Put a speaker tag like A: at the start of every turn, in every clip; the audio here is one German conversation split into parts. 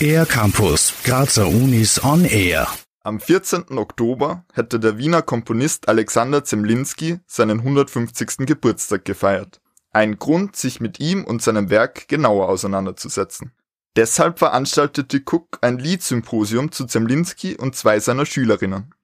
A: Air Campus, Grazer Unis on Air.
B: Am 14. Oktober hätte der Wiener Komponist Alexander Zemlinski seinen 150. Geburtstag gefeiert. Ein Grund, sich mit ihm und seinem Werk genauer auseinanderzusetzen. Deshalb veranstaltete Cook ein Liedsymposium zu Zemlinski und zwei seiner Schülerinnen.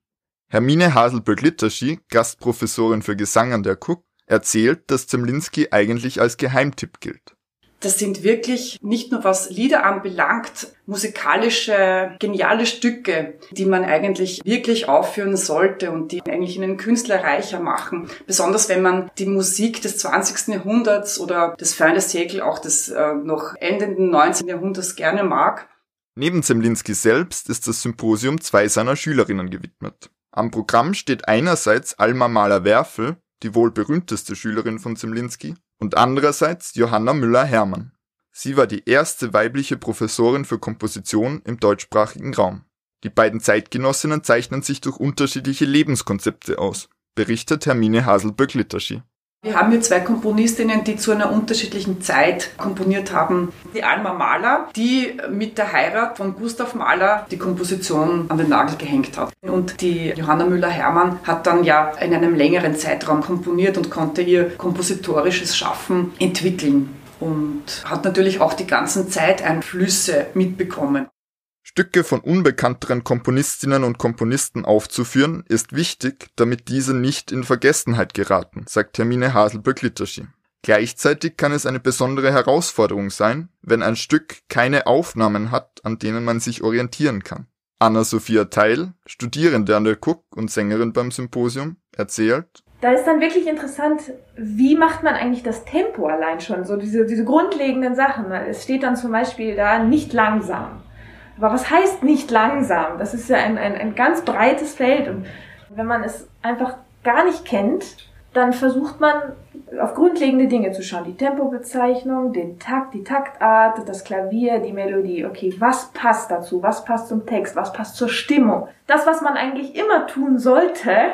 B: Hermine Haselböck-Litterschi, Gastprofessorin für Gesang an der Cook, erzählt, dass Zemlinski eigentlich als Geheimtipp gilt.
C: Das sind wirklich nicht nur was Lieder anbelangt, musikalische, geniale Stücke, die man eigentlich wirklich aufführen sollte und die eigentlich einen Künstler reicher machen. Besonders wenn man die Musik des 20. Jahrhunderts oder des de auch des äh, noch endenden 19. Jahrhunderts gerne mag.
B: Neben Zemlinski selbst ist das Symposium zwei seiner Schülerinnen gewidmet. Am Programm steht einerseits Alma Mahler-Werfel, die wohl berühmteste Schülerin von Zemlinski, und andererseits Johanna Müller-Hermann. Sie war die erste weibliche Professorin für Komposition im deutschsprachigen Raum. Die beiden Zeitgenossinnen zeichnen sich durch unterschiedliche Lebenskonzepte aus, berichtet Hermine Haselböck-Litterschi.
C: Wir haben hier zwei Komponistinnen, die zu einer unterschiedlichen Zeit komponiert haben. Die Alma Mahler, die mit der Heirat von Gustav Mahler die Komposition an den Nagel gehängt hat. Und die Johanna Müller-Hermann hat dann ja in einem längeren Zeitraum komponiert und konnte ihr kompositorisches Schaffen entwickeln und hat natürlich auch die ganzen Zeiteinflüsse mitbekommen.
B: Stücke von unbekannteren Komponistinnen und Komponisten aufzuführen, ist wichtig, damit diese nicht in Vergessenheit geraten, sagt Hermine Haselböck-Litterschi. Gleichzeitig kann es eine besondere Herausforderung sein, wenn ein Stück keine Aufnahmen hat, an denen man sich orientieren kann. Anna-Sophia Teil, Studierende an der Cook und Sängerin beim Symposium, erzählt,
D: da ist dann wirklich interessant, wie macht man eigentlich das Tempo allein schon, so diese, diese grundlegenden Sachen. Es steht dann zum Beispiel da nicht langsam. Aber was heißt nicht langsam? Das ist ja ein, ein, ein ganz breites Feld. Und wenn man es einfach gar nicht kennt, dann versucht man auf grundlegende Dinge zu schauen. Die Tempobezeichnung, den Takt, die Taktart, das Klavier, die Melodie. Okay, was passt dazu? Was passt zum Text? Was passt zur Stimmung? Das, was man eigentlich immer tun sollte,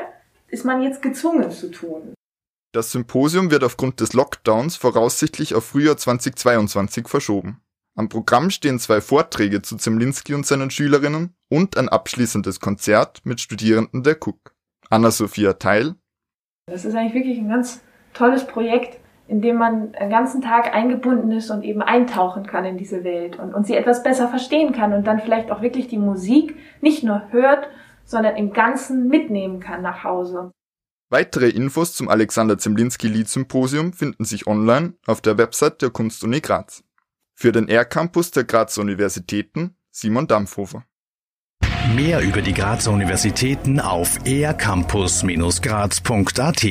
D: ist man jetzt gezwungen zu tun.
B: Das Symposium wird aufgrund des Lockdowns voraussichtlich auf Frühjahr 2022 verschoben. Am Programm stehen zwei Vorträge zu Zemlinski und seinen Schülerinnen und ein abschließendes Konzert mit Studierenden der Cook. Anna-Sophia Teil.
D: Das ist eigentlich wirklich ein ganz tolles Projekt, in dem man den ganzen Tag eingebunden ist und eben eintauchen kann in diese Welt und, und sie etwas besser verstehen kann und dann vielleicht auch wirklich die Musik nicht nur hört, sondern im Ganzen mitnehmen kann nach Hause.
B: Weitere Infos zum Alexander Zemlinski Lied Symposium finden sich online auf der Website der Kunstuni Graz. Für den R-Campus der Grazer Universitäten Simon Dampfhofer.
A: Mehr über die Grazer Universitäten auf ercampus-graz.at